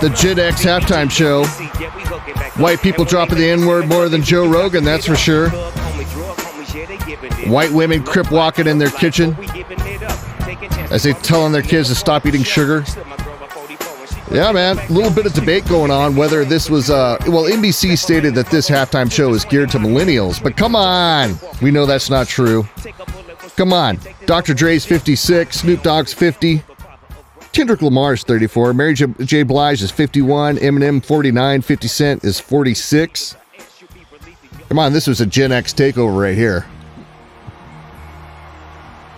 the Gen X halftime show. White people dropping the N-word more than Joe Rogan, that's for sure. White women crip walking in their kitchen as they telling their kids to stop eating sugar. Yeah, man. A little bit of debate going on whether this was, uh, well, NBC stated that this halftime show is geared to millennials, but come on. We know that's not true. Come on. Dr. Dre's 56, Snoop Dogg's 50, Kendrick Lamar's 34, Mary J. J. Blige is 51, Eminem 49, 50 Cent is 46. Come on, this was a Gen X takeover right here.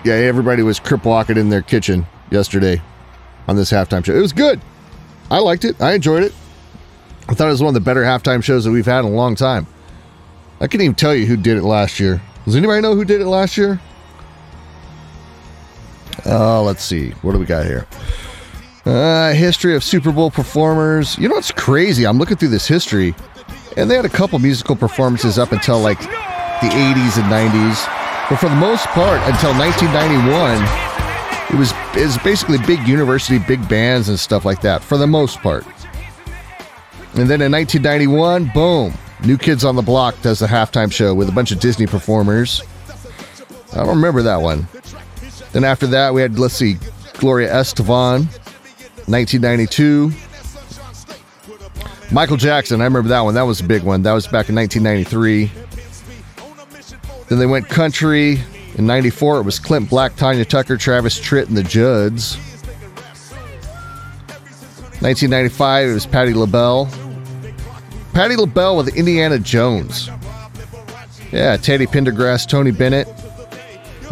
Yeah, everybody was crip walking in their kitchen yesterday on this halftime show. It was good. I liked it. I enjoyed it. I thought it was one of the better halftime shows that we've had in a long time. I couldn't even tell you who did it last year. Does anybody know who did it last year? Uh, let's see. What do we got here? Uh, history of Super Bowl performers. You know what's crazy? I'm looking through this history, and they had a couple musical performances up until like the 80s and 90s. But for the most part, until 1991, it was was basically big university, big bands and stuff like that. For the most part. And then in 1991, boom, New Kids on the Block does the halftime show with a bunch of Disney performers. I don't remember that one. Then after that, we had let's see, Gloria Estefan, 1992. Michael Jackson, I remember that one. That was a big one. That was back in 1993. Then they went country. In 94, it was Clint Black, Tanya Tucker, Travis Tritt, and the Judds. 1995, it was Patti LaBelle. Patti LaBelle with Indiana Jones. Yeah, Teddy Pendergrass, Tony Bennett,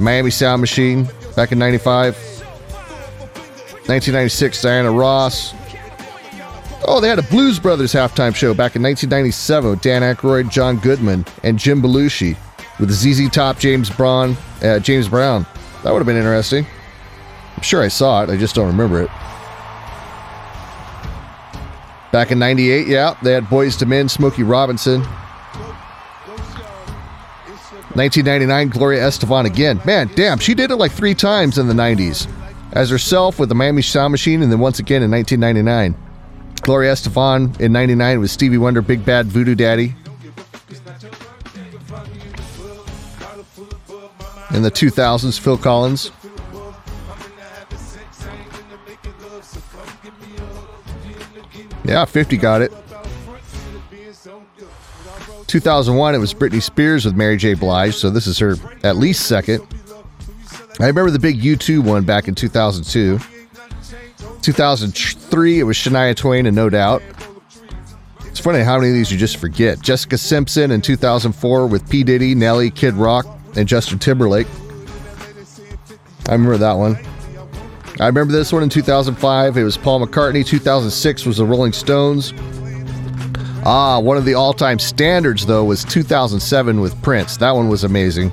Miami Sound Machine back in 95. 1996, Diana Ross. Oh, they had a Blues Brothers halftime show back in 1997 with Dan Aykroyd, John Goodman, and Jim Belushi with ZZ Top, James Brown, uh, James Brown. That would have been interesting. I'm sure I saw it. I just don't remember it. Back in 98, yeah, they had Boyz II Men, Smokey Robinson. 1999, Gloria Estefan again. Man, damn, she did it like three times in the 90s. As herself with the Miami Sound Machine, and then once again in 1999. Gloria Estefan in 99 with Stevie Wonder, Big Bad Voodoo Daddy. In the 2000s, Phil Collins. Yeah, 50 got it. 2001, it was Britney Spears with Mary J. Blige, so this is her at least second. I remember the big U2 one back in 2002. 2003, it was Shania Twain and No Doubt. It's funny how many of these you just forget. Jessica Simpson in 2004 with P. Diddy, Nelly, Kid Rock, and Justin Timberlake. I remember that one. I remember this one in 2005. It was Paul McCartney. 2006 was the Rolling Stones. Ah, one of the all time standards, though, was 2007 with Prince. That one was amazing.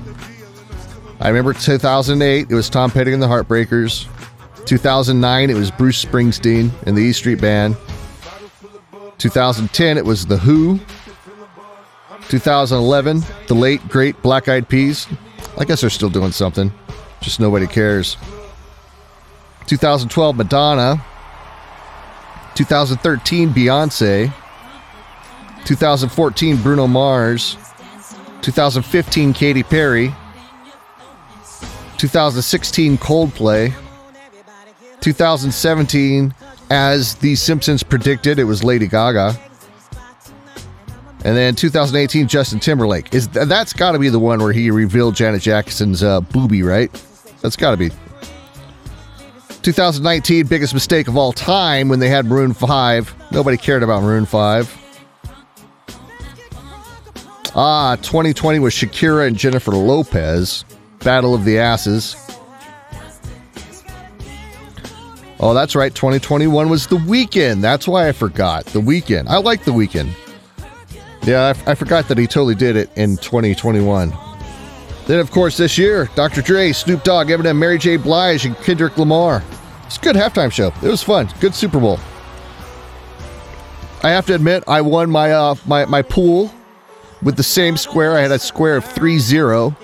I remember 2008, it was Tom Petty and the Heartbreakers. 2009, it was Bruce Springsteen and the E Street Band. 2010, it was The Who. 2011, the late, great Black Eyed Peas. I guess they're still doing something, just nobody cares. 2012, Madonna. 2013, Beyonce. 2014, Bruno Mars. 2015, Katy Perry. 2016, Coldplay. 2017, as The Simpsons predicted, it was Lady Gaga. And then 2018, Justin Timberlake. Is that's got to be the one where he revealed Janet Jackson's uh, booby, right? That's got to be. 2019, biggest mistake of all time when they had Maroon 5. Nobody cared about Maroon 5. Ah, 2020 was Shakira and Jennifer Lopez. Battle of the Asses. Oh, that's right. 2021 was the Weeknd. That's why I forgot. The Weeknd. I like the Weeknd. Yeah, I, I forgot that he totally did it in 2021. Then, of course, this year, Dr. Dre, Snoop Dogg, Eminem, Mary J. Blige, and Kendrick Lamar. It's a good halftime show. It was fun. Good Super Bowl. I have to admit, I won my uh, my my pool with the same square. I had a square of 3-0,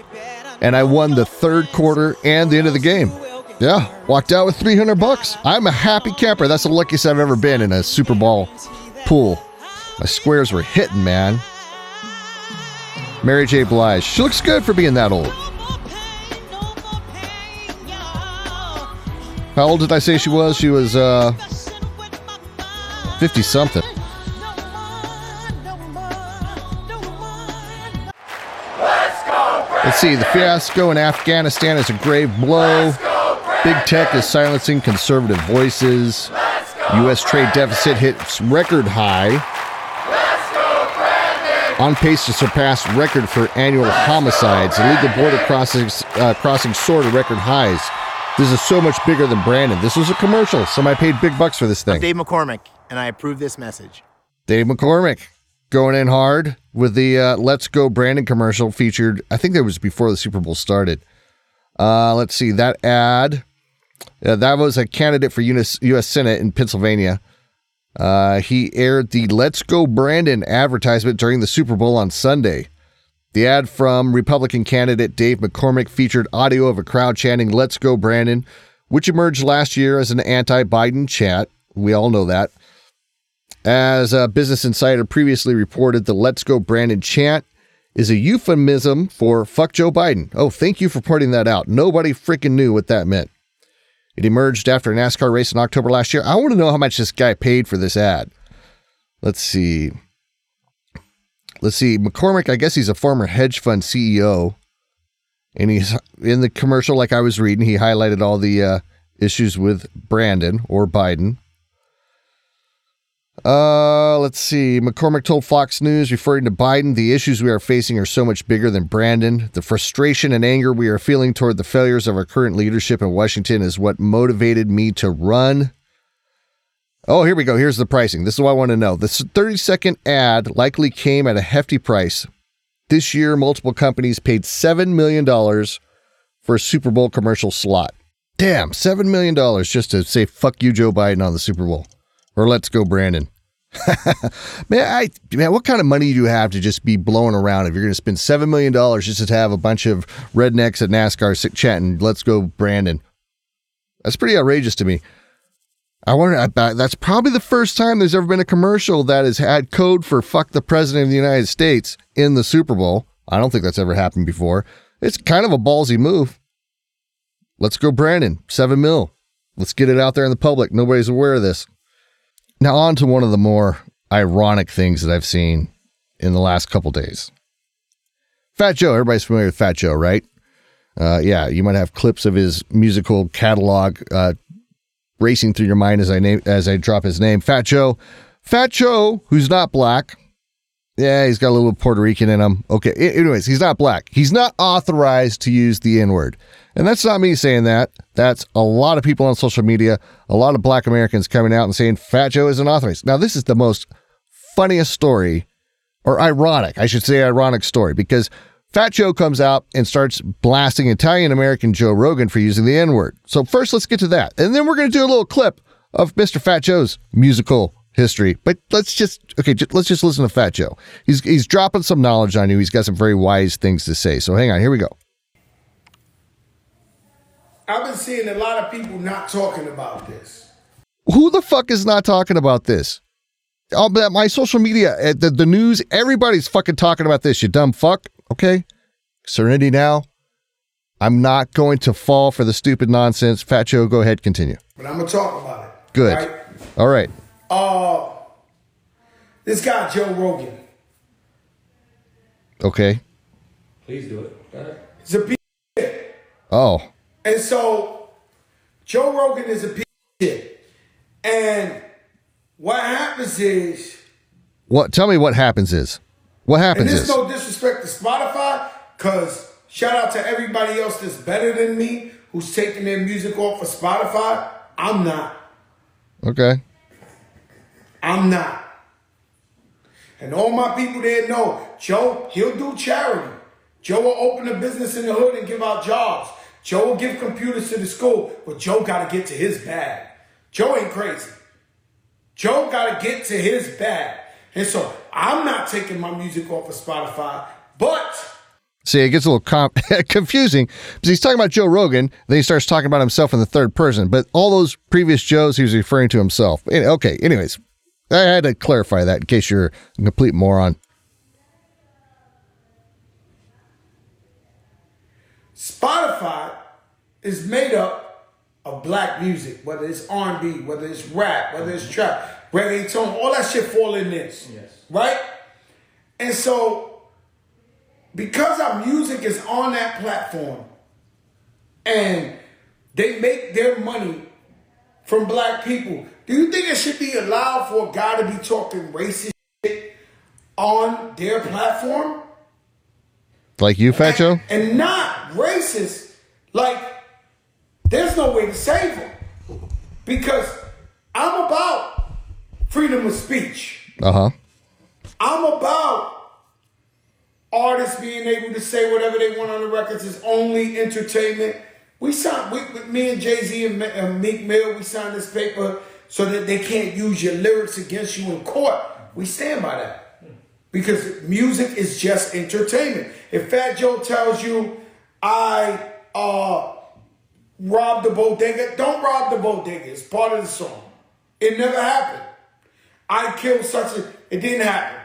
and I won the third quarter and the end of the game. Yeah, walked out with 300 bucks. I'm a happy camper. That's the luckiest I've ever been in a Super Bowl pool. My squares were hitting, man. Mary J. Blige. She looks good for being that old. How old did I say she was? She was uh 50 something. Let's see. The fiasco in Afghanistan is a grave blow. Big tech is silencing conservative voices. U.S. trade deficit hits record high. On pace to surpass record for annual homicides. Illegal border crossings uh, crossing soar to record highs. This is so much bigger than Brandon. This was a commercial. Somebody paid big bucks for this thing. Dave McCormick, and I approve this message. Dave McCormick going in hard with the uh, Let's Go Brandon commercial featured, I think that was before the Super Bowl started. Uh, let's see, that ad, uh, that was a candidate for US, U.S. Senate in Pennsylvania. Uh, he aired the Let's Go Brandon advertisement during the Super Bowl on Sunday. The ad from Republican candidate Dave McCormick featured audio of a crowd chanting, Let's Go Brandon, which emerged last year as an anti Biden chant. We all know that. As a Business Insider previously reported, the Let's Go Brandon chant is a euphemism for fuck Joe Biden. Oh, thank you for pointing that out. Nobody freaking knew what that meant. It emerged after a NASCAR race in October last year. I want to know how much this guy paid for this ad. Let's see. Let's see. McCormick, I guess he's a former hedge fund CEO. And he's in the commercial, like I was reading, he highlighted all the uh, issues with Brandon or Biden. Uh, let's see. McCormick told Fox News, referring to Biden, the issues we are facing are so much bigger than Brandon. The frustration and anger we are feeling toward the failures of our current leadership in Washington is what motivated me to run. Oh, here we go. Here's the pricing. This is what I want to know. This 30 second ad likely came at a hefty price. This year, multiple companies paid $7 million for a Super Bowl commercial slot. Damn, $7 million just to say fuck you, Joe Biden, on the Super Bowl. Or let's go, Brandon. man, I man, what kind of money do you have to just be blowing around if you're going to spend seven million dollars just to have a bunch of rednecks at NASCAR sit chatting? Let's go, Brandon. That's pretty outrageous to me. I wonder. I, that's probably the first time there's ever been a commercial that has had code for "fuck the president of the United States" in the Super Bowl. I don't think that's ever happened before. It's kind of a ballsy move. Let's go, Brandon. Seven mil. Let's get it out there in the public. Nobody's aware of this. Now, on to one of the more ironic things that I've seen in the last couple days. Fat Joe, everybody's familiar with Fat Joe, right? Uh, yeah, you might have clips of his musical catalog uh, racing through your mind as I name as I drop his name. Fat Joe, Fat Joe, who's not black. Yeah, he's got a little Puerto Rican in him. Okay, anyways, he's not black. He's not authorized to use the N word. And that's not me saying that. That's a lot of people on social media, a lot of black Americans coming out and saying Fat Joe isn't authorized. Now, this is the most funniest story, or ironic, I should say, ironic story, because Fat Joe comes out and starts blasting Italian American Joe Rogan for using the N word. So, first, let's get to that. And then we're going to do a little clip of Mr. Fat Joe's musical history. But let's just okay, let's just listen to Fat Joe. He's he's dropping some knowledge on you. He's got some very wise things to say. So hang on, here we go. I've been seeing a lot of people not talking about this. Who the fuck is not talking about this? All my social media, uh, the, the news, everybody's fucking talking about this, you dumb fuck. Okay? Serenity now. I'm not going to fall for the stupid nonsense. Fat Joe, go ahead, continue. But I'm going to talk about it. Good. Right? All right. Uh, this guy, Joe Rogan. Okay. Please do it. He's a piece of shit. Oh. And so Joe Rogan is a piece of shit. And what happens is What tell me what happens is. What happens and is no disrespect to Spotify, because shout out to everybody else that's better than me who's taking their music off of Spotify. I'm not. Okay. I'm not. And all my people there know, Joe, he'll do charity. Joe will open a business in the hood and give out jobs. Joe will give computers to the school, but Joe got to get to his bag. Joe ain't crazy. Joe got to get to his bag. And so I'm not taking my music off of Spotify, but See, it gets a little confusing because he's talking about Joe Rogan, then he starts talking about himself in the third person. But all those previous Joes, he was referring to himself. Okay, anyways, I had to clarify that in case you're a complete moron. Spotify is made up of black music, whether it's R&B, whether it's rap, whether it's trap, reggaeton, all that shit fall in this. Yes. Right? And so, because our music is on that platform and they make their money from black people, do you think it should be allowed for a guy to be talking racist shit on their platform? Like you, Fat Joe? and not racist. Like, there's no way to save him. because I'm about freedom of speech. Uh huh. I'm about artists being able to say whatever they want on the records is only entertainment. We signed, we, with me and Jay Z and, and Meek Mill, we signed this paper so that they can't use your lyrics against you in court. We stand by that because music is just entertainment. If Fat Joe tells you, I uh, robbed the bodega, don't rob the bodega. It's part of the song. It never happened. I killed such a, it didn't happen.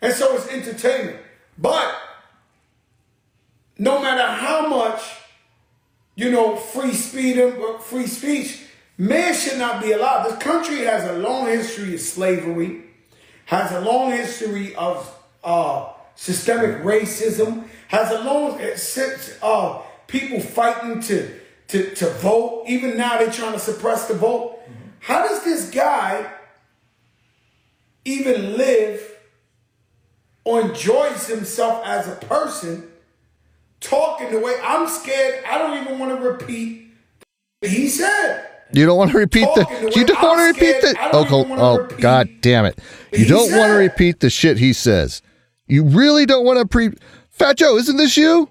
And so it's entertainment. But no matter how much, you know, free speed and free speech, man should not be allowed. This country has a long history of slavery, has a long history of uh, systemic racism, has a long of uh, people fighting to, to, to vote. Even now they're trying to suppress the vote. How does this guy even live or enjoys himself as a person talking the way I'm scared. I don't even want to repeat what he said. You don't want to repeat the. the You don't want to repeat the. Oh, oh, oh repeat God damn it! You don't want to repeat the shit he says. You really don't want to pre. Fat Joe, isn't this you?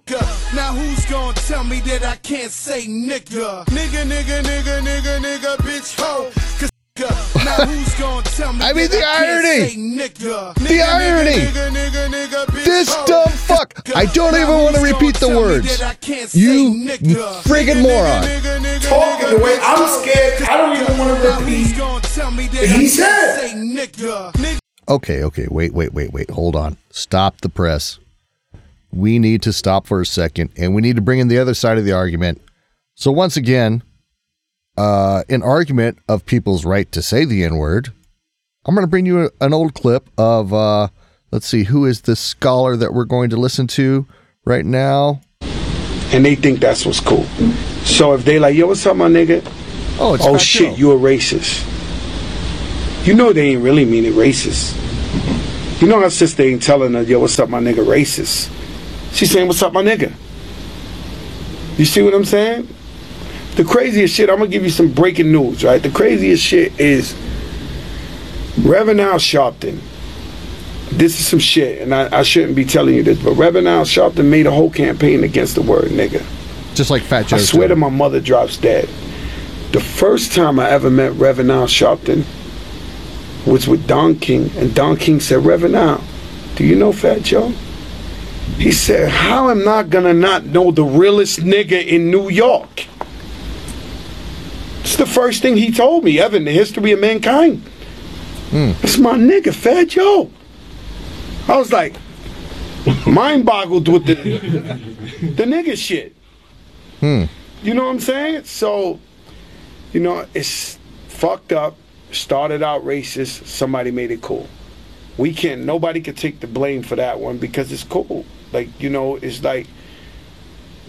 Now who's gonna tell me that I can't say nigga? Nigga, nigga, nigga, nigga, nigga, bitch, ho. 'Cause nigga, now who's gonna tell me I mean, the irony. The irony. This dumb fuck. I don't even want to repeat the gonna tell me words. that I can't say You nigga? friggin' moron. nigga, nigga, Talking the way I'm scared, I don't even want to Now who's repeat. gonna tell me that He I can't said. say nigga? Nigga. Okay, okay, wait, wait, wait, wait. Hold on. Stop the press. We need to stop for a second and we need to bring in the other side of the argument. So, once again, uh, an argument of people's right to say the N word. I'm going to bring you a, an old clip of, uh, let's see, who is the scholar that we're going to listen to right now? and they think that's what's cool. So if they like, yo, what's up, my nigga? Oh, it's oh shit, you a racist. You know they ain't really mean it racist. You know her sister ain't telling her, yo, what's up, my nigga, racist. She's saying, what's up, my nigga. You see what I'm saying? The craziest shit, I'm gonna give you some breaking news, right? The craziest shit is Reverend Al Sharpton. This is some shit, and I, I shouldn't be telling you this, but Reverend Al Sharpton made a whole campaign against the word nigga. Just like Fat Joe. I swear said. to my mother drops dead. The first time I ever met Reverend Al Sharpton was with Don King, and Don King said, Reverend Al, do you know Fat Joe? He said, How am I gonna not know the realest nigga in New York? It's the first thing he told me ever in the history of mankind. Hmm. It's my nigga, Fat Joe. I was like, mind boggled with the the nigga shit. Hmm. You know what I'm saying? So, you know, it's fucked up. Started out racist. Somebody made it cool. We can't. Nobody can take the blame for that one because it's cool. Like you know, it's like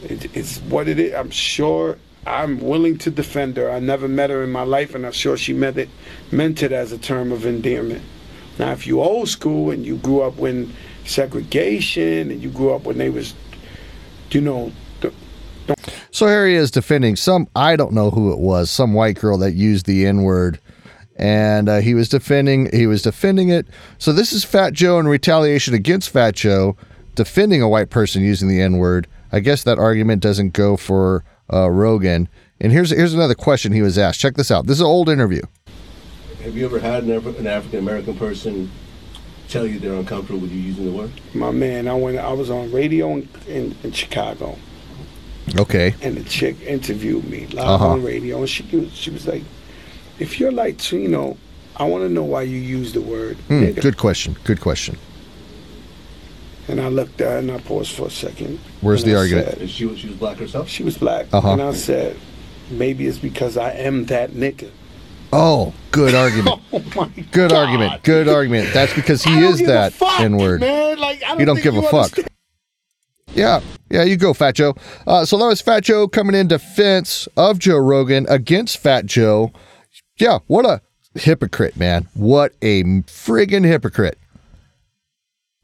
it, it's what it is. I'm sure. I'm willing to defend her. I never met her in my life, and I'm sure she meant it meant it as a term of endearment. Now, if you old school and you grew up when segregation and you grew up when they was, you know, the, So here he is defending some, I don't know who it was, some white girl that used the N word. And uh, he was defending, he was defending it. So this is Fat Joe in retaliation against Fat Joe, defending a white person using the N word. I guess that argument doesn't go for uh, Rogan. And here's here's another question he was asked. Check this out. This is an old interview. Have you ever had an, Af- an African American person tell you they're uncomfortable with you using the word? My man, I went. I was on radio in, in, in Chicago, Okay. and the chick interviewed me live Uh-huh. on radio, and she was- she was like, "If you're Latino, I want to know why you use the word nigga." good question. Good question. And I looked at her and I paused for a second. Where's the I argument? said- And she was she was black herself. she was black, Uh-huh. and I said, "Maybe it's because I am that nigga." Oh, good argument. Oh my Good God. argument. Good argument. That's because he I don't is give that fuck, N word. man. Like I don't You don't think give a you fuck. understand. Yeah, yeah, you go, Fat Joe. Uh, so that was Fat Joe coming in defense of Joe Rogan against Fat Joe. Yeah, what a hypocrite, man. What a friggin' hypocrite.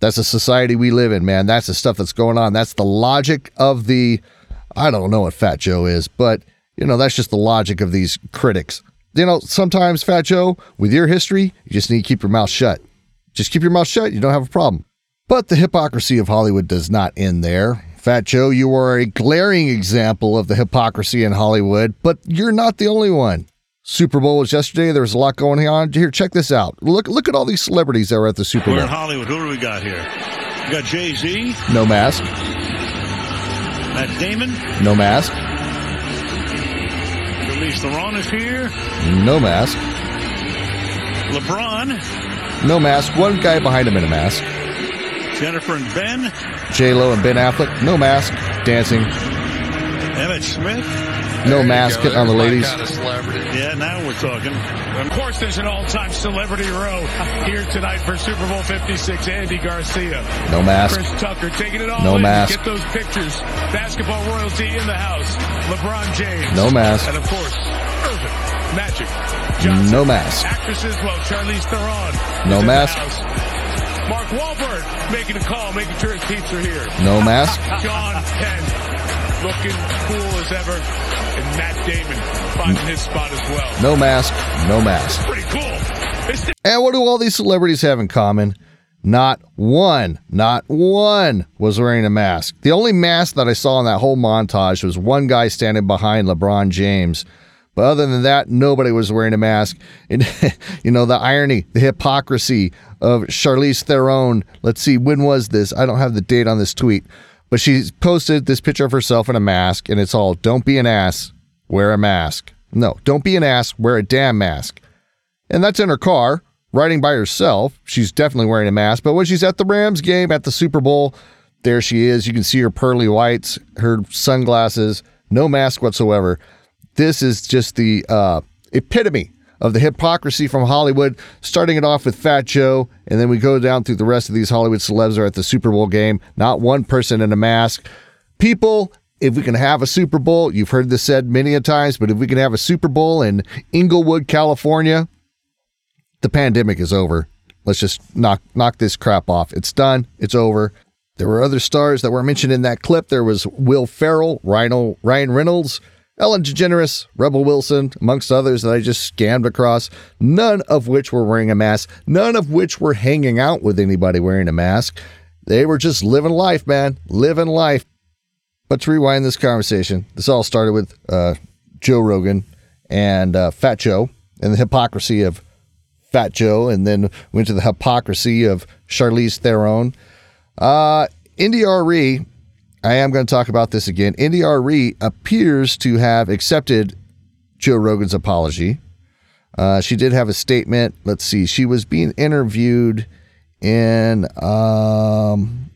That's the society we live in, man. That's the stuff that's going on. That's the logic of the, I don't know what Fat Joe is, but, you know, that's just the logic of these critics. You know, sometimes, Fat Joe, with your history, you just need to keep your mouth shut. Just keep your mouth shut. You don't have a problem. But the hypocrisy of Hollywood does not end there. Fat Joe, you are a glaring example of the hypocrisy in Hollywood, but you're not the only one. Super Bowl was yesterday. There was a lot going on. Here, check this out. Look, look at all these celebrities that were at the Super Bowl. We're in. Hollywood. Who do we got here? We got Jay Z, No mask. Matt Damon, No mask. Charlize Theron is here, No mask. LeBron, No mask. One guy behind him in a mask. Jennifer and Ben, J Lo and Ben Affleck. No mask. Dancing. Emmitt Smith. No mask. Hitting on the ladies. Yeah, now we're talking. Of course, there's an all-time celebrity row here tonight for Super Bowl 56. Andy Garcia, No mask. Chris Tucker, taking it all No in. mask. Get those pictures. Basketball royalty in the house. LeBron James. No mask. And of course, Irvin, Magic, Johnson. No mask. Actresses, well, Charlize Theron. No is the mask. Mark Wahlberg making a call, making sure his peeps are here. No mask. John Penn looking cool as ever. And Matt Damon finding his spot as well. No mask. No mask. Pretty cool. And what do all these celebrities have in common? Not one, not one was wearing a mask. The only mask that I saw in that whole montage was one guy standing behind LeBron James. But other than that, nobody was wearing a mask. And, you know, the irony, the hypocrisy of Charlize Theron. Let's see, when was this? I don't have the date on this tweet. But she posted this picture of herself in a mask, and it's all, don't be an ass, wear a mask. No, don't be an ass, wear a damn mask. And that's in her car, riding by herself. She's definitely wearing a mask. But when she's at the Rams game at the Super Bowl, there she is. You can see her pearly whites, her sunglasses, no mask whatsoever. This is just the uh, epitome of the hypocrisy from Hollywood, starting it off with Fat Joe, and then we go down through the rest of these Hollywood celebs are at the Super Bowl game. Not one person in a mask. People, if we can have a Super Bowl, you've heard this said many a times, but if we can have a Super Bowl in Inglewood, California, the pandemic is over. Let's just knock knock this crap off. It's done. It's over. There were other stars that were mentioned in that clip. There was Will Ferrell, Rhino, Ryan Reynolds, Ellen DeGeneres, Rebel Wilson, amongst others that I just scammed across. None of which were wearing a mask. None of which were hanging out with anybody wearing a mask. They were just living life, man, living life. But to rewind this conversation, this all started with uh, Joe Rogan and uh, Fat Joe and the hypocrisy of Fat Joe, and then went to the hypocrisy of Charlize Theron. Uh, India Arie, I am going to talk about this again. India Arie appears to have accepted Joe Rogan's apology. Uh, she did have a statement. Let's see. She was being interviewed in, um,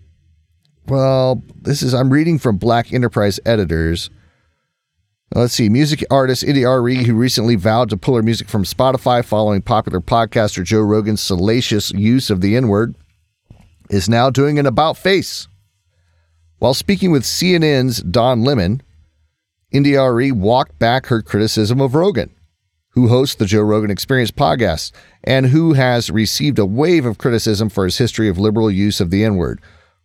well, this is, I'm reading from Black Enterprise Editors. Let's see. Music artist India Arie, who recently vowed to pull her music from Spotify following popular podcaster Joe Rogan's salacious use of the N word, is now doing an about face. While speaking with CNN's Don Lemon, India Arie walked back her criticism of Rogan, who hosts the Joe Rogan Experience podcast and who has received a wave of criticism for his history of liberal use of the N word.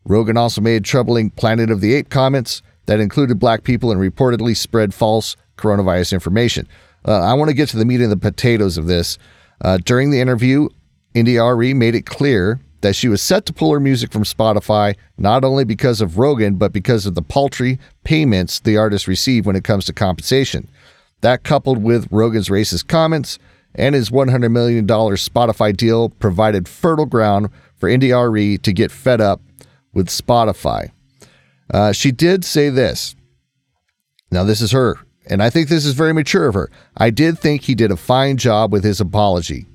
Rogan also made troubling Planet of the Ape comments that included black people and reportedly spread false coronavirus information. Uh, I want to get to the meat and the potatoes of this. Uh, during the interview, India Arie made it clear that she was set to pull her music from Spotify not only because of Rogan, but because of the paltry payments the artist received when it comes to compensation. That, coupled with Rogan's racist comments and his $100 million Spotify deal, provided fertile ground for India Arie to get fed up with Spotify. Uh, she did say this. Now, this is her, and I think this is very mature of her. I did think he did a fine job with his apology.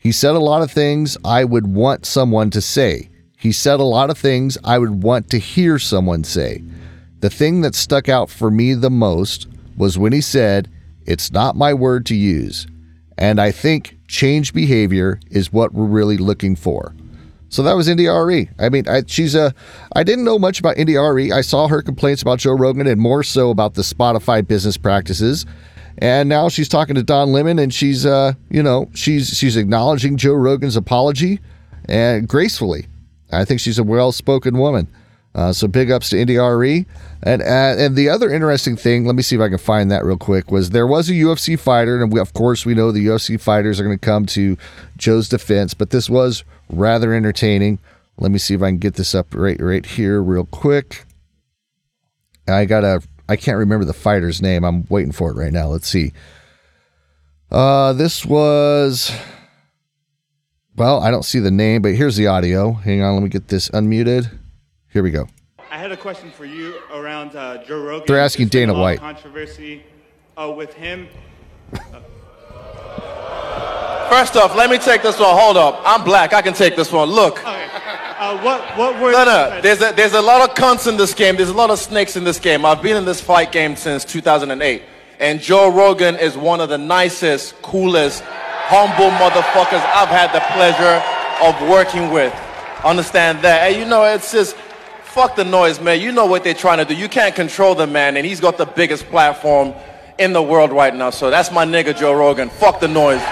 He said a lot of things I would want someone to say. He said a lot of things I would want to hear someone say. The thing that stuck out for me the most was when he said, It's not my word to use. And I think change behavior is what we're really looking for. So that was India Arie. I mean, I, she's a. I didn't know much about India Arie. I saw her complaints about Joe Rogan and more so about the Spotify business practices. And now she's talking to Don Lemon, and she's, uh, you know, she's she's acknowledging Joe Rogan's apology, and gracefully. I think she's a well-spoken woman. Uh, so big ups to India Arie. And uh, and the other interesting thing, let me see if I can find that real quick, was there was a UFC fighter, and we, of course we know the UFC fighters are going to come to Joe's defense, but this was rather entertaining. Let me see if I can get this up right right here real quick. I got a I can't remember the fighter's name. I'm waiting for it right now. Let's see. Uh, this was. Well, I don't see the name, but here's the audio. Hang on, let me get this unmuted. Here we go. I had a question for you around uh, Joe Rogan. They're asking There's Dana a lot of White. Controversy uh, with him. First off, let me take this one. Hold up. I'm black. I can take this one. Look. Uh, what what were No, no. There's a, there's a lot of cunts in this game. There's a lot of snakes in this game. I've been in this fight game since 2008. And Joe Rogan is one of the nicest, coolest, humble motherfuckers I've had the pleasure of working with. Understand that. And you know, it's just, fuck the noise, man. You know what they're trying to do. You can't control the man, and he's got the biggest platform in the world right now. So that's my nigga, Joe Rogan. Fuck the noise.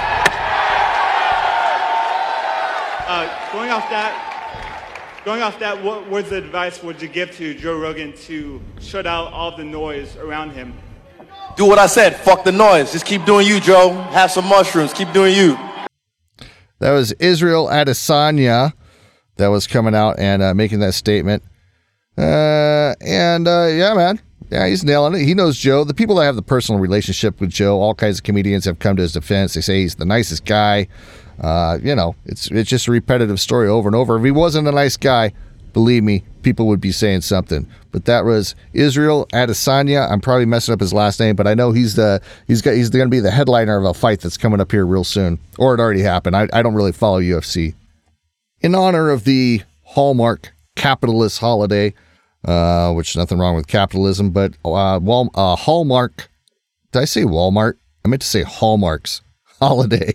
Uh, going off that, going off that, what words of advice would you give to Joe Rogan to shut out all the noise around him? Do what I said. Fuck the noise. Just keep doing you, Joe. Have some mushrooms. Keep doing you. That was Israel Adesanya that was coming out and uh, making that statement. Uh, and uh, yeah, man. Yeah, he's nailing it. He knows Joe. The people that have the personal relationship with Joe, all kinds of comedians have come to his defense. They say he's the nicest guy. Uh, you know, it's it's just a repetitive story over and over. If he wasn't a nice guy, believe me, people would be saying something. But that was Israel Adesanya. I'm probably messing up his last name, but I know he's the he's got he's going to be the headliner of a fight that's coming up here real soon, or it already happened. I, I don't really follow UFC. In honor of the Hallmark capitalist holiday, uh, which nothing wrong with capitalism, but uh, uh, Hallmark. Did I say Walmart? I meant to say Hallmarks holiday.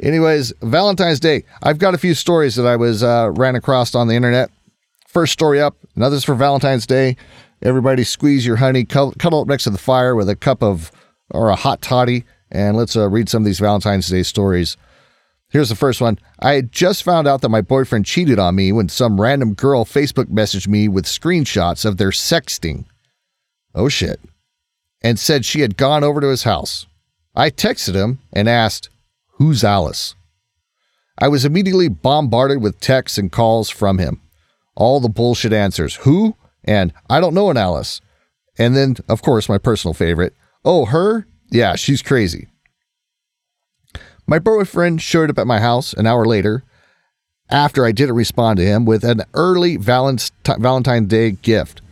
Anyways, Valentine's Day. I've got a few stories that I was uh, ran across on the internet. First story up. Another's for Valentine's Day. Everybody squeeze your honey, cuddle, up next to the fire with a cup of or a hot toddy, and let's uh, read some of these Valentine's Day stories. Here's the first one. I had just found out that my boyfriend cheated on me when some random girl Facebook messaged me with screenshots of their sexting. Oh shit. And said she had gone over to his house. I texted him and asked, Who's Alice? I was immediately bombarded with texts and calls from him. All the bullshit answers. Who? And I don't know an Alice. And then, of course, my personal favorite. Oh, her? Yeah, she's crazy. My boyfriend showed up at my house an hour later after I didn't respond to him with an early Valentine's Day gift.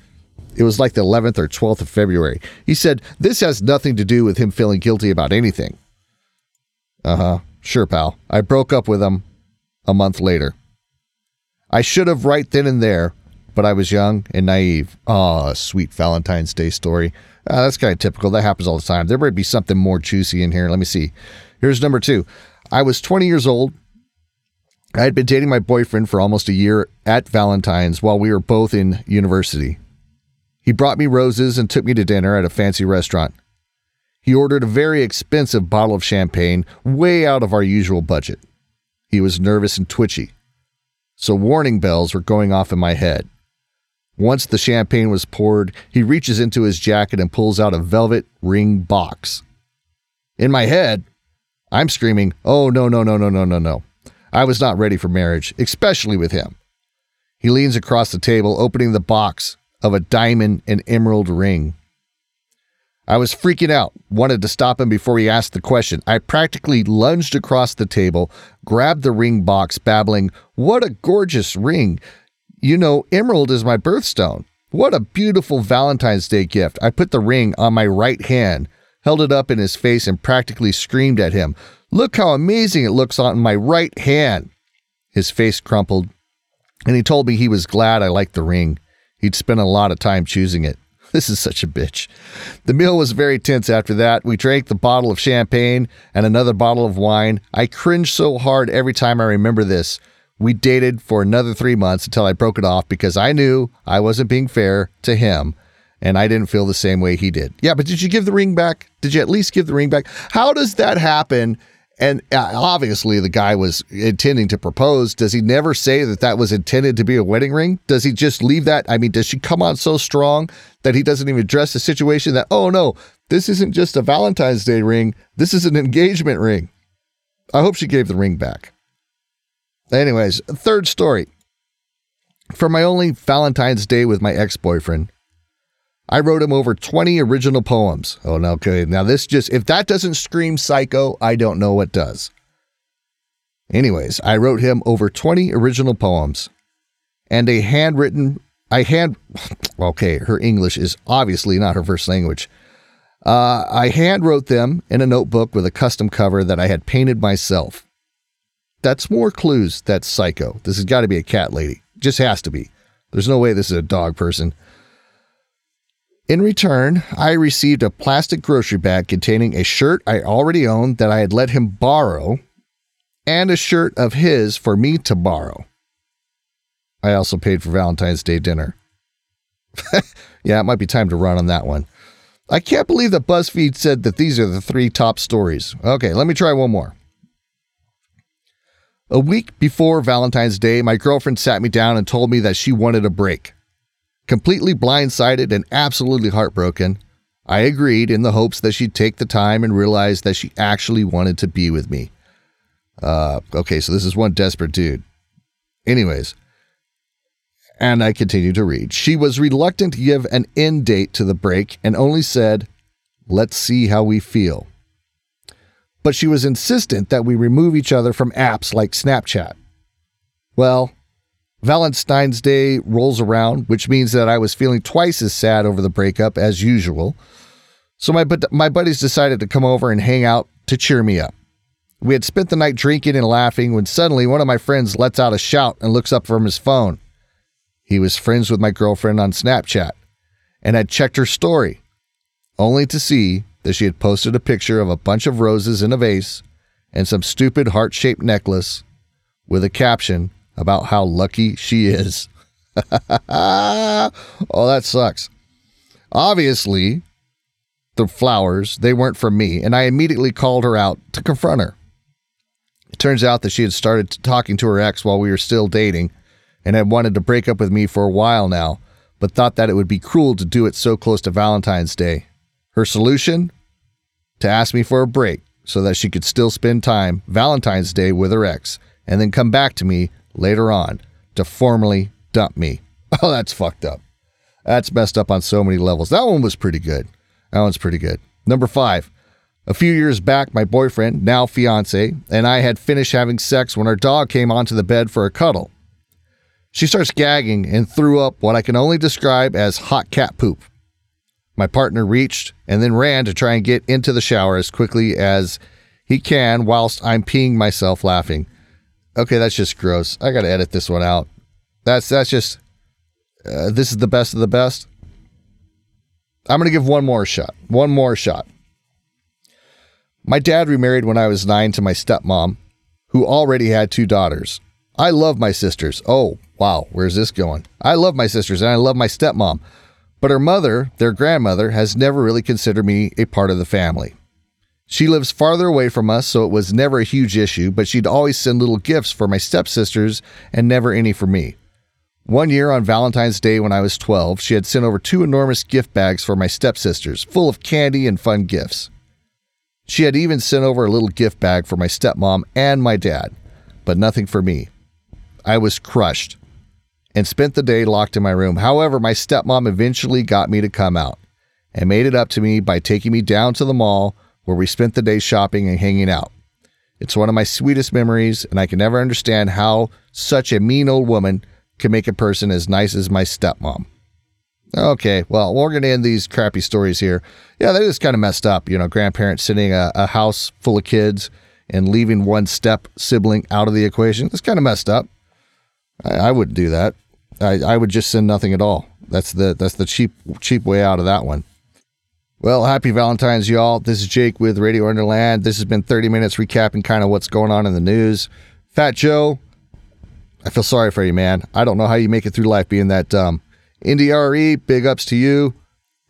It was like the 11th or 12th of February. He said, This has nothing to do with him feeling guilty about anything. Uh huh. Sure, pal. I broke up with him a month later. I should have right then and there, but I was young and naive. Ah, sweet Valentine's Day story. Uh, that's kind of typical. That happens all the time. There might be something more juicy in here. Let me see. Here's number two. I was 20 years old. I had been dating my boyfriend for almost a year at Valentine's while we were both in university. He brought me roses and took me to dinner at a fancy restaurant. He ordered a very expensive bottle of champagne, way out of our usual budget. He was nervous and twitchy, so warning bells were going off in my head. Once the champagne was poured, he reaches into his jacket and pulls out a velvet ring box. In my head, I'm screaming, Oh, no, no, no, no, no, no, no. I was not ready for marriage, especially with him. He leans across the table, opening the box of a diamond and emerald ring. I was freaking out, wanted to stop him before he asked the question. I practically lunged across the table, grabbed the ring box, babbling, What a gorgeous ring! You know, emerald is my birthstone. What a beautiful Valentine's Day gift. I put the ring on my right hand, held it up in his face, and practically screamed at him, Look how amazing it looks on my right hand. His face crumpled, and he told me he was glad I liked the ring. He'd spent a lot of time choosing it. This is such a bitch. The meal was very tense after that. We drank the bottle of champagne and another bottle of wine. I cringe so hard every time I remember this. We dated for another three months until I broke it off because I knew I wasn't being fair to him and I didn't feel the same way he did. Yeah, but did you give the ring back? Did you at least give the ring back? How does that happen? And uh, obviously, the guy was intending to propose. Does he never say that that was intended to be a wedding ring? Does he just leave that? I mean, does she come on so strong that he doesn't even address the situation that, oh no, this isn't just a Valentine's Day ring, this is an engagement ring? I hope she gave the ring back. Anyways, third story. For my only Valentine's Day with my ex boyfriend, I wrote him over 20 original poems. Oh, no, okay. Now, this just, if that doesn't scream psycho, I don't know what does. Anyways, I wrote him over 20 original poems and a handwritten, I hand, okay, her English is obviously not her first language. Uh, I hand wrote them in a notebook with a custom cover that I had painted myself. That's more clues that's psycho. This has got to be a cat lady. Just has to be. There's no way this is a dog person. In return, I received a plastic grocery bag containing a shirt I already owned that I had let him borrow and a shirt of his for me to borrow. I also paid for Valentine's Day dinner. yeah, it might be time to run on that one. I can't believe that BuzzFeed said that these are the three top stories. Okay, let me try one more. A week before Valentine's Day, my girlfriend sat me down and told me that she wanted a break. Completely blindsided and absolutely heartbroken, I agreed in the hopes that she'd take the time and realize that she actually wanted to be with me. Uh, okay, so this is one desperate dude. Anyways, and I continue to read. She was reluctant to give an end date to the break and only said, Let's see how we feel. But she was insistent that we remove each other from apps like Snapchat. Well, Valentine's Day rolls around, which means that I was feeling twice as sad over the breakup as usual. So my my buddies decided to come over and hang out to cheer me up. We had spent the night drinking and laughing when suddenly one of my friends lets out a shout and looks up from his phone. He was friends with my girlfriend on Snapchat and had checked her story, only to see that she had posted a picture of a bunch of roses in a vase and some stupid heart shaped necklace with a caption about how lucky she is. oh, that sucks. Obviously, the flowers, they weren't for me, and I immediately called her out to confront her. It turns out that she had started talking to her ex while we were still dating and had wanted to break up with me for a while now, but thought that it would be cruel to do it so close to Valentine's Day. Her solution? To ask me for a break so that she could still spend time Valentine's Day with her ex and then come back to me later on to formally dump me. Oh, that's fucked up. That's messed up on so many levels. That one was pretty good. That one's pretty good. Number five. A few years back, my boyfriend, now fiance, and I had finished having sex when our dog came onto the bed for a cuddle. She starts gagging and threw up what I can only describe as hot cat poop. My partner reached and then ran to try and get into the shower as quickly as he can whilst I'm peeing myself laughing. Okay, that's just gross. I got to edit this one out. That's that's just uh, this is the best of the best. I'm to give one more shot. One more shot. My dad remarried when I was 9 to my stepmom, who already had two daughters. I love my sisters. Oh, wow, where's this going? I love my sisters and I love my stepmom. But her mother, their grandmother, has never really considered me a part of the family. She lives farther away from us, so it was never a huge issue, but she'd always send little gifts for my stepsisters and never any for me. One year on Valentine's Day when I was 12, she had sent over two enormous gift bags for my stepsisters, full of candy and fun gifts. She had even sent over a little gift bag for my stepmom and my dad. but nothing for me. I was crushed and spent the day locked in my room. However, my stepmom eventually got me to come out and made it up to me by taking me down to the mall where we spent the day shopping and hanging out. It's one of my sweetest memories, and I can never understand how such a mean old woman can make a person as nice as my stepmom. Okay, well, we're going to end these crappy stories here. Yeah, that is kind of messed up. You know, grandparents sitting a, a house full of kids and leaving one step sibling out of the equation. That's kind of messed up. I, I wouldn't do that. I, I would just send nothing at all. That's the that's the cheap cheap way out of that one. Well, happy Valentine's, y'all. This is Jake with Radio Underland. This has been 30 minutes recapping kind of what's going on in the news. Fat Joe, I feel sorry for you, man. I don't know how you make it through life being that dumb. India Arie, big ups to you.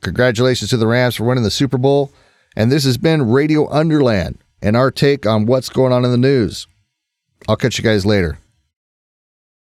Congratulations to the Rams for winning the Super Bowl. And this has been Radio Underland and our take on what's going on in the news. I'll catch you guys later.